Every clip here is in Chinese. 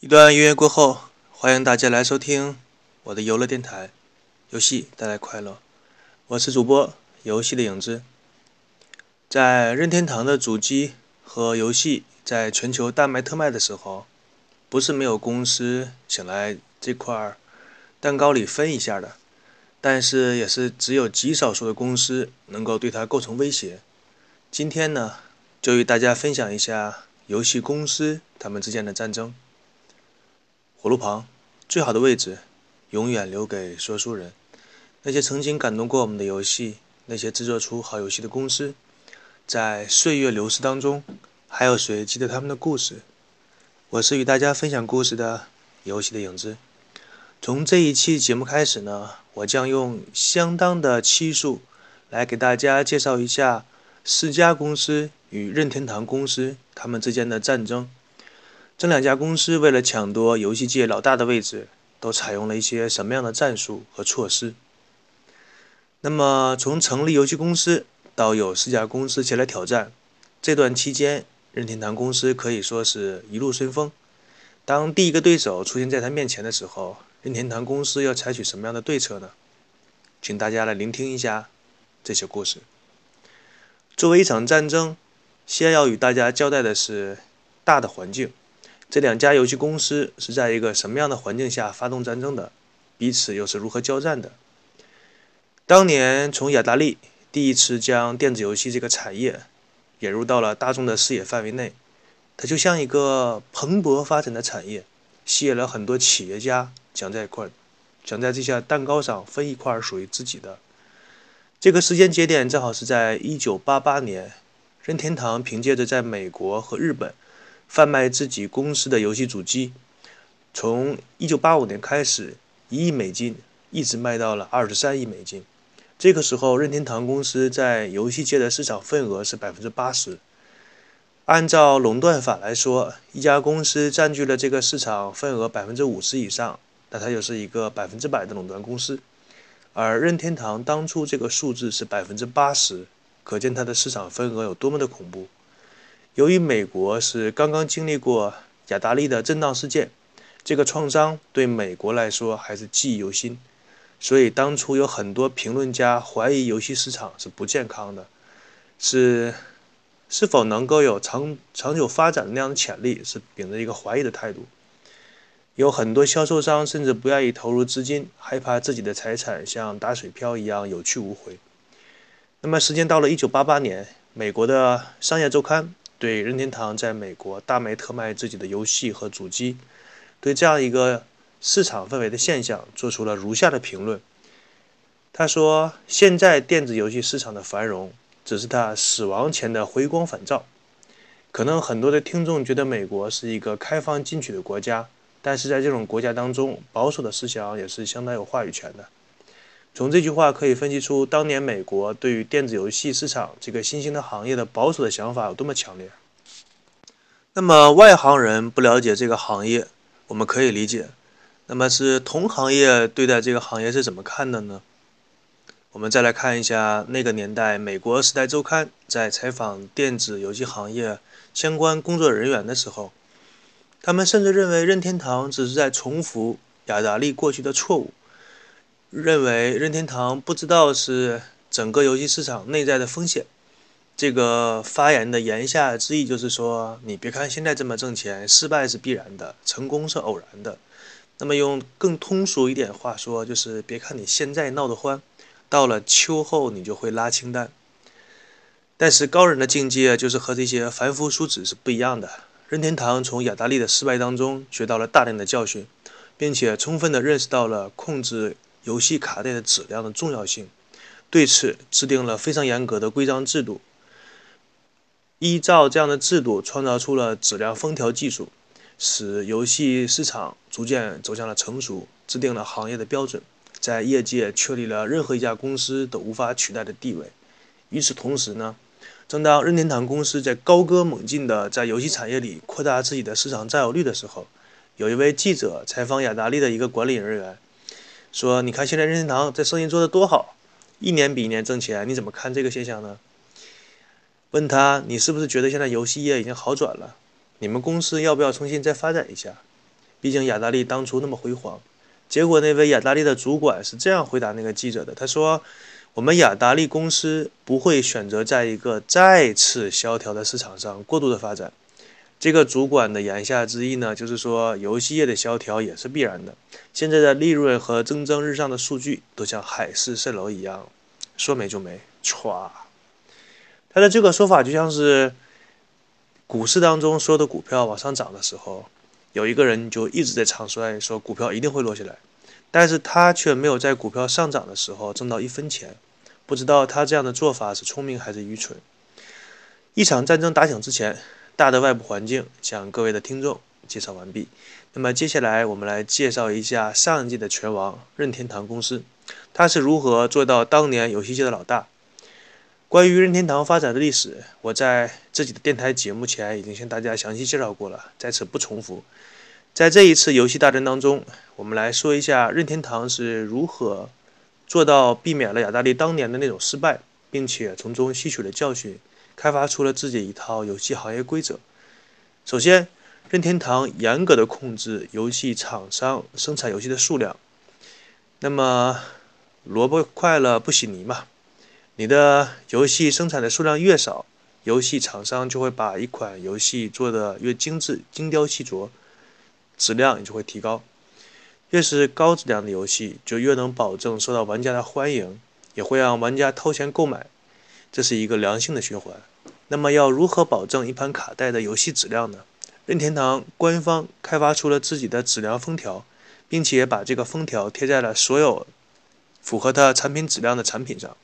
一段音乐过后，欢迎大家来收听我的游乐电台，游戏带来快乐。我是主播游戏的影子。在任天堂的主机和游戏在全球大卖特卖的时候，不是没有公司想来这块蛋糕里分一下的，但是也是只有极少数的公司能够对它构成威胁。今天呢，就与大家分享一下游戏公司他们之间的战争。路旁，最好的位置，永远留给说书人。那些曾经感动过我们的游戏，那些制作出好游戏的公司，在岁月流逝当中，还有谁记得他们的故事？我是与大家分享故事的游戏的影子。从这一期节目开始呢，我将用相当的期数来给大家介绍一下世嘉公司与任天堂公司他们之间的战争。这两家公司为了抢夺游戏界老大的位置，都采用了一些什么样的战术和措施？那么，从成立游戏公司到有四家公司前来挑战，这段期间，任天堂公司可以说是一路顺风。当第一个对手出现在他面前的时候，任天堂公司要采取什么样的对策呢？请大家来聆听一下这些故事。作为一场战争，先要与大家交代的是大的环境。这两家游戏公司是在一个什么样的环境下发动战争的？彼此又是如何交战的？当年从雅达利第一次将电子游戏这个产业引入到了大众的视野范围内，它就像一个蓬勃发展的产业，吸引了很多企业家想在一块，想在这些蛋糕上分一块属于自己的。这个时间节点正好是在1988年，任天堂凭借着在美国和日本。贩卖自己公司的游戏主机，从1985年开始，一亿美金一直卖到了二十三亿美金。这个时候，任天堂公司在游戏界的市场份额是百分之八十。按照垄断法来说，一家公司占据了这个市场份额百分之五十以上，那它就是一个百分之百的垄断公司。而任天堂当初这个数字是百分之八十，可见它的市场份额有多么的恐怖。由于美国是刚刚经历过雅达利的震荡事件，这个创伤对美国来说还是记忆犹新，所以当初有很多评论家怀疑游戏市场是不健康的，是是否能够有长长久发展的那样的潜力，是秉着一个怀疑的态度。有很多销售商甚至不愿意投入资金，害怕自己的财产像打水漂一样有去无回。那么时间到了1988年，美国的商业周刊。对任天堂在美国大卖特卖自己的游戏和主机，对这样一个市场氛围的现象做出了如下的评论。他说：“现在电子游戏市场的繁荣，只是他死亡前的回光返照。可能很多的听众觉得美国是一个开放进取的国家，但是在这种国家当中，保守的思想也是相当有话语权的。”从这句话可以分析出，当年美国对于电子游戏市场这个新兴的行业的保守的想法有多么强烈。那么外行人不了解这个行业，我们可以理解。那么是同行业对待这个行业是怎么看的呢？我们再来看一下那个年代，美国《时代周刊》在采访电子游戏行业相关工作人员的时候，他们甚至认为任天堂只是在重复雅达利过去的错误。认为任天堂不知道是整个游戏市场内在的风险。这个发言的言下之意就是说，你别看现在这么挣钱，失败是必然的，成功是偶然的。那么用更通俗一点话说，就是别看你现在闹得欢，到了秋后你就会拉清单。但是高人的境界就是和这些凡夫俗子是不一样的。任天堂从雅达利的失败当中学到了大量的教训，并且充分的认识到了控制。游戏卡带的质量的重要性，对此制定了非常严格的规章制度。依照这样的制度，创造出了质量封条技术，使游戏市场逐渐走向了成熟，制定了行业的标准，在业界确立了任何一家公司都无法取代的地位。与此同时呢，正当任天堂公司在高歌猛进的在游戏产业里扩大自己的市场占有率的时候，有一位记者采访雅达利的一个管理人员。说，你看现在任天堂这生意做得多好，一年比一年挣钱，你怎么看这个现象呢？问他，你是不是觉得现在游戏业已经好转了？你们公司要不要重新再发展一下？毕竟雅达利当初那么辉煌。结果那位雅达利的主管是这样回答那个记者的：“他说，我们雅达利公司不会选择在一个再次萧条的市场上过度的发展。”这个主管的言下之意呢，就是说游戏业的萧条也是必然的。现在的利润和蒸蒸日上的数据都像海市蜃楼一样，说没就没，歘。他的这个说法就像是股市当中所有的股票往上涨的时候。有一个人就一直在唱衰，说股票一定会落下来，但是他却没有在股票上涨的时候挣到一分钱，不知道他这样的做法是聪明还是愚蠢。一场战争打响之前，大的外部环境向各位的听众介绍完毕。那么接下来我们来介绍一下上一季的拳王任天堂公司，他是如何做到当年游戏界的老大。关于任天堂发展的历史，我在自己的电台节目前已经向大家详细介绍过了，在此不重复。在这一次游戏大战当中，我们来说一下任天堂是如何做到避免了雅达利当年的那种失败，并且从中吸取了教训，开发出了自己一套游戏行业规则。首先，任天堂严格的控制游戏厂商生产游戏的数量。那么，萝卜快了不洗泥嘛？你的游戏生产的数量越少，游戏厂商就会把一款游戏做得越精致、精雕细琢，质量也就会提高。越是高质量的游戏，就越能保证受到玩家的欢迎，也会让玩家掏钱购买，这是一个良性的循环。那么，要如何保证一盘卡带的游戏质量呢？任天堂官方开发出了自己的质量封条，并且把这个封条贴在了所有符合它产品质量的产品上。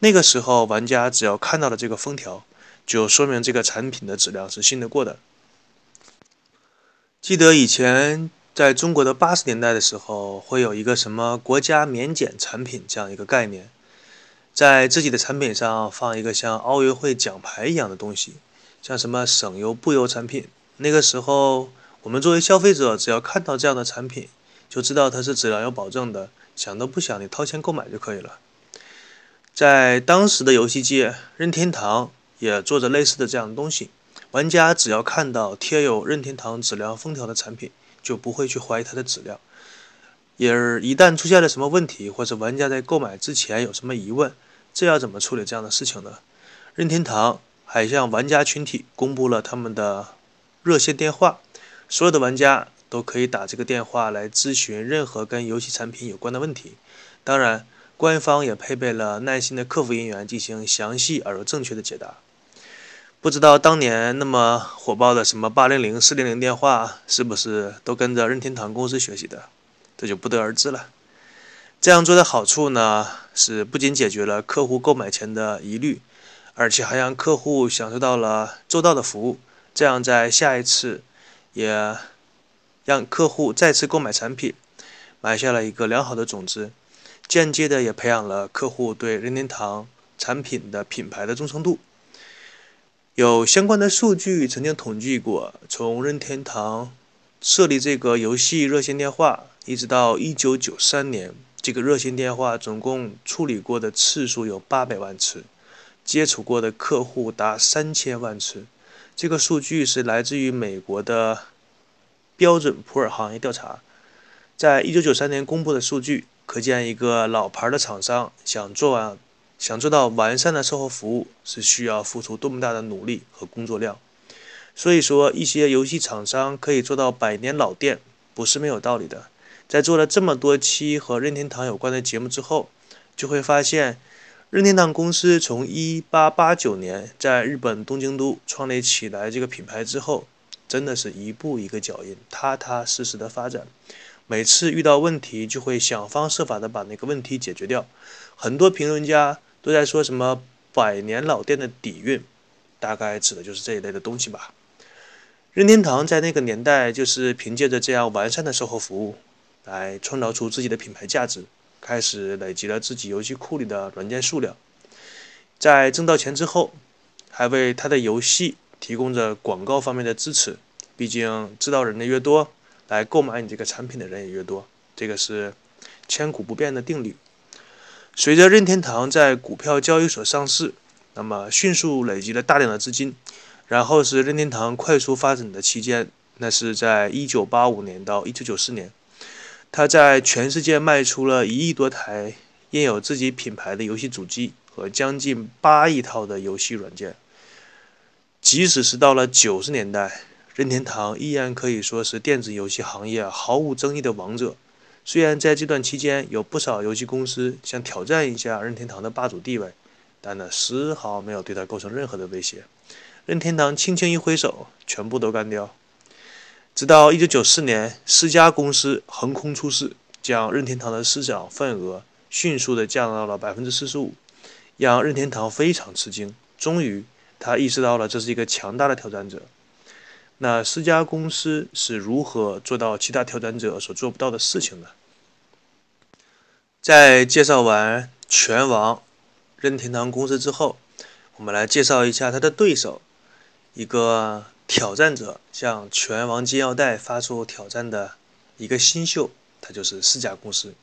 那个时候，玩家只要看到了这个封条，就说明这个产品的质量是信得过的。记得以前在中国的八十年代的时候，会有一个什么国家免检产品这样一个概念，在自己的产品上放一个像奥运会奖牌一样的东西，像什么省油、不油产品。那个时候，我们作为消费者，只要看到这样的产品，就知道它是质量有保证的，想都不想，你掏钱购买就可以了。在当时的游戏界，任天堂也做着类似的这样的东西。玩家只要看到贴有任天堂质量封条的产品，就不会去怀疑它的质量。也一旦出现了什么问题，或者玩家在购买之前有什么疑问，这要怎么处理这样的事情呢？任天堂还向玩家群体公布了他们的热线电话，所有的玩家都可以打这个电话来咨询任何跟游戏产品有关的问题。当然。官方也配备了耐心的客服人员进行详细而又正确的解答。不知道当年那么火爆的什么八零零、四零零电话是不是都跟着任天堂公司学习的？这就不得而知了。这样做的好处呢，是不仅解决了客户购买前的疑虑，而且还让客户享受到了周到的服务。这样在下一次也让客户再次购买产品，埋下了一个良好的种子。间接的也培养了客户对任天堂产品的品牌的忠诚度。有相关的数据曾经统计过，从任天堂设立这个游戏热线电话，一直到一九九三年，这个热线电话总共处理过的次数有八百万次，接触过的客户达三千万次。这个数据是来自于美国的标准普尔行业调查，在一九九三年公布的数据。可见，一个老牌的厂商想做完、想做到完善的售后服务，是需要付出多么大的努力和工作量。所以说，一些游戏厂商可以做到百年老店，不是没有道理的。在做了这么多期和任天堂有关的节目之后，就会发现，任天堂公司从1889年在日本东京都创立起来这个品牌之后，真的是一步一个脚印，踏踏实实的发展。每次遇到问题，就会想方设法的把那个问题解决掉。很多评论家都在说什么百年老店的底蕴，大概指的就是这一类的东西吧。任天堂在那个年代就是凭借着这样完善的售后服务，来创造出自己的品牌价值，开始累积了自己游戏库里的软件数量。在挣到钱之后，还为他的游戏提供着广告方面的支持。毕竟知道人的越多。来购买你这个产品的人也越多，这个是千古不变的定律。随着任天堂在股票交易所上市，那么迅速累积了大量的资金，然后是任天堂快速发展的期间，那是在1985年到1994年，他在全世界卖出了一亿多台印有自己品牌的游戏主机和将近八亿套的游戏软件。即使是到了90年代，任天堂依然可以说是电子游戏行业毫无争议的王者。虽然在这段期间有不少游戏公司想挑战一下任天堂的霸主地位，但呢丝毫没有对他构成任何的威胁。任天堂轻轻一挥手，全部都干掉。直到1994年，施家公司横空出世，将任天堂的市场份额迅速的降到了45%，让任天堂非常吃惊。终于，他意识到了这是一个强大的挑战者。那施家公司是如何做到其他挑战者所做不到的事情呢？在介绍完拳王任天堂公司之后，我们来介绍一下他的对手。一个挑战者向拳王金腰带发出挑战的一个新秀，他就是四家公司。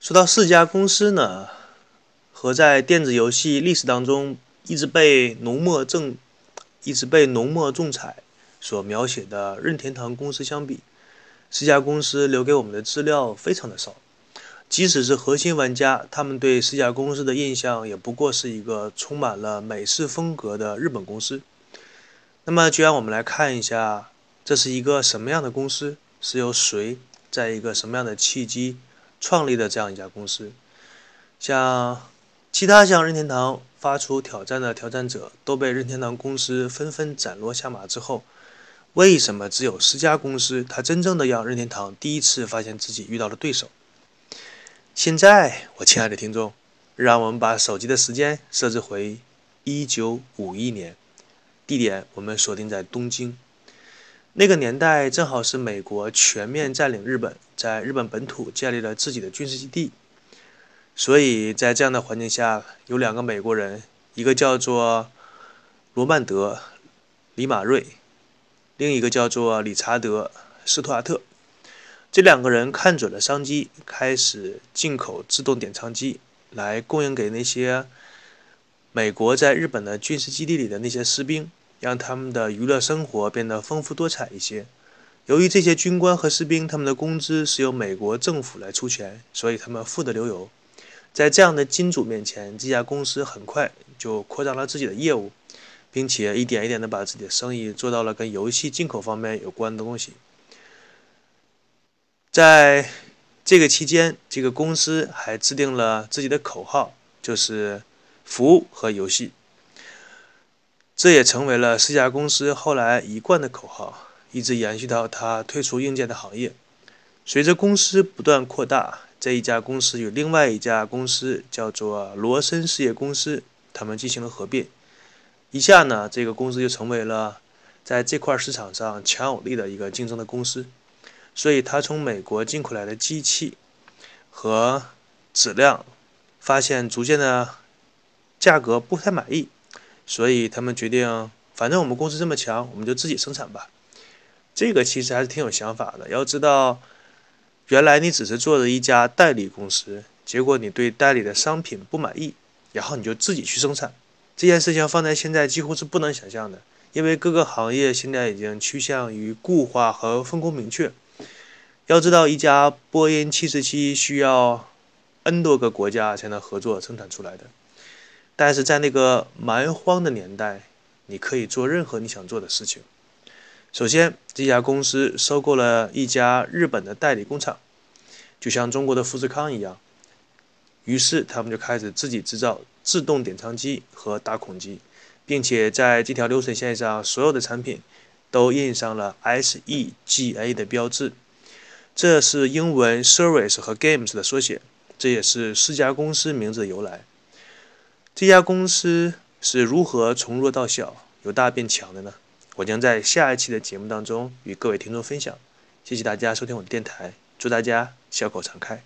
说到四家公司呢，和在电子游戏历史当中一直被浓墨重、一直被浓墨重彩所描写的任天堂公司相比，四家公司留给我们的资料非常的少。即使是核心玩家，他们对四家公司的印象也不过是一个充满了美式风格的日本公司。那么，就让我们来看一下，这是一个什么样的公司，是由谁在一个什么样的契机创立的这样一家公司。像其他向任天堂发出挑战的挑战者都被任天堂公司纷纷斩落下马之后，为什么只有十家公司，它真正的让任天堂第一次发现自己遇到了对手？现在，我亲爱的听众，让我们把手机的时间设置回一九五一年。地点我们锁定在东京，那个年代正好是美国全面占领日本，在日本本土建立了自己的军事基地，所以在这样的环境下，有两个美国人，一个叫做罗曼德·里马瑞，另一个叫做理查德·斯图亚特，这两个人看准了商机，开始进口自动点唱机来供应给那些美国在日本的军事基地里的那些士兵。让他们的娱乐生活变得丰富多彩一些。由于这些军官和士兵，他们的工资是由美国政府来出钱，所以他们富得流油。在这样的金主面前，这家公司很快就扩张了自己的业务，并且一点一点地把自己的生意做到了跟游戏进口方面有关的东西。在这个期间，这个公司还制定了自己的口号，就是“服务和游戏”。这也成为了四家公司后来一贯的口号，一直延续到他退出硬件的行业。随着公司不断扩大，这一家公司与另外一家公司叫做罗森事业公司，他们进行了合并。一下呢，这个公司就成为了在这块市场上强有力的一个竞争的公司。所以，他从美国进口来的机器和质量，发现逐渐的价格不太满意。所以他们决定，反正我们公司这么强，我们就自己生产吧。这个其实还是挺有想法的。要知道，原来你只是做的一家代理公司，结果你对代理的商品不满意，然后你就自己去生产。这件事情放在现在几乎是不能想象的，因为各个行业现在已经趋向于固化和分工明确。要知道，一家波音747需要 N 多个国家才能合作生产出来的。但是在那个蛮荒的年代，你可以做任何你想做的事情。首先，这家公司收购了一家日本的代理工厂，就像中国的富士康一样。于是，他们就开始自己制造自动点餐机和打孔机，并且在这条流水线上，所有的产品都印上了 SEGA 的标志。这是英文 Service 和 Games 的缩写，这也是四家公司名字的由来。这家公司是如何从弱到小、由大变强的呢？我将在下一期的节目当中与各位听众分享。谢谢大家收听我的电台，祝大家笑口常开。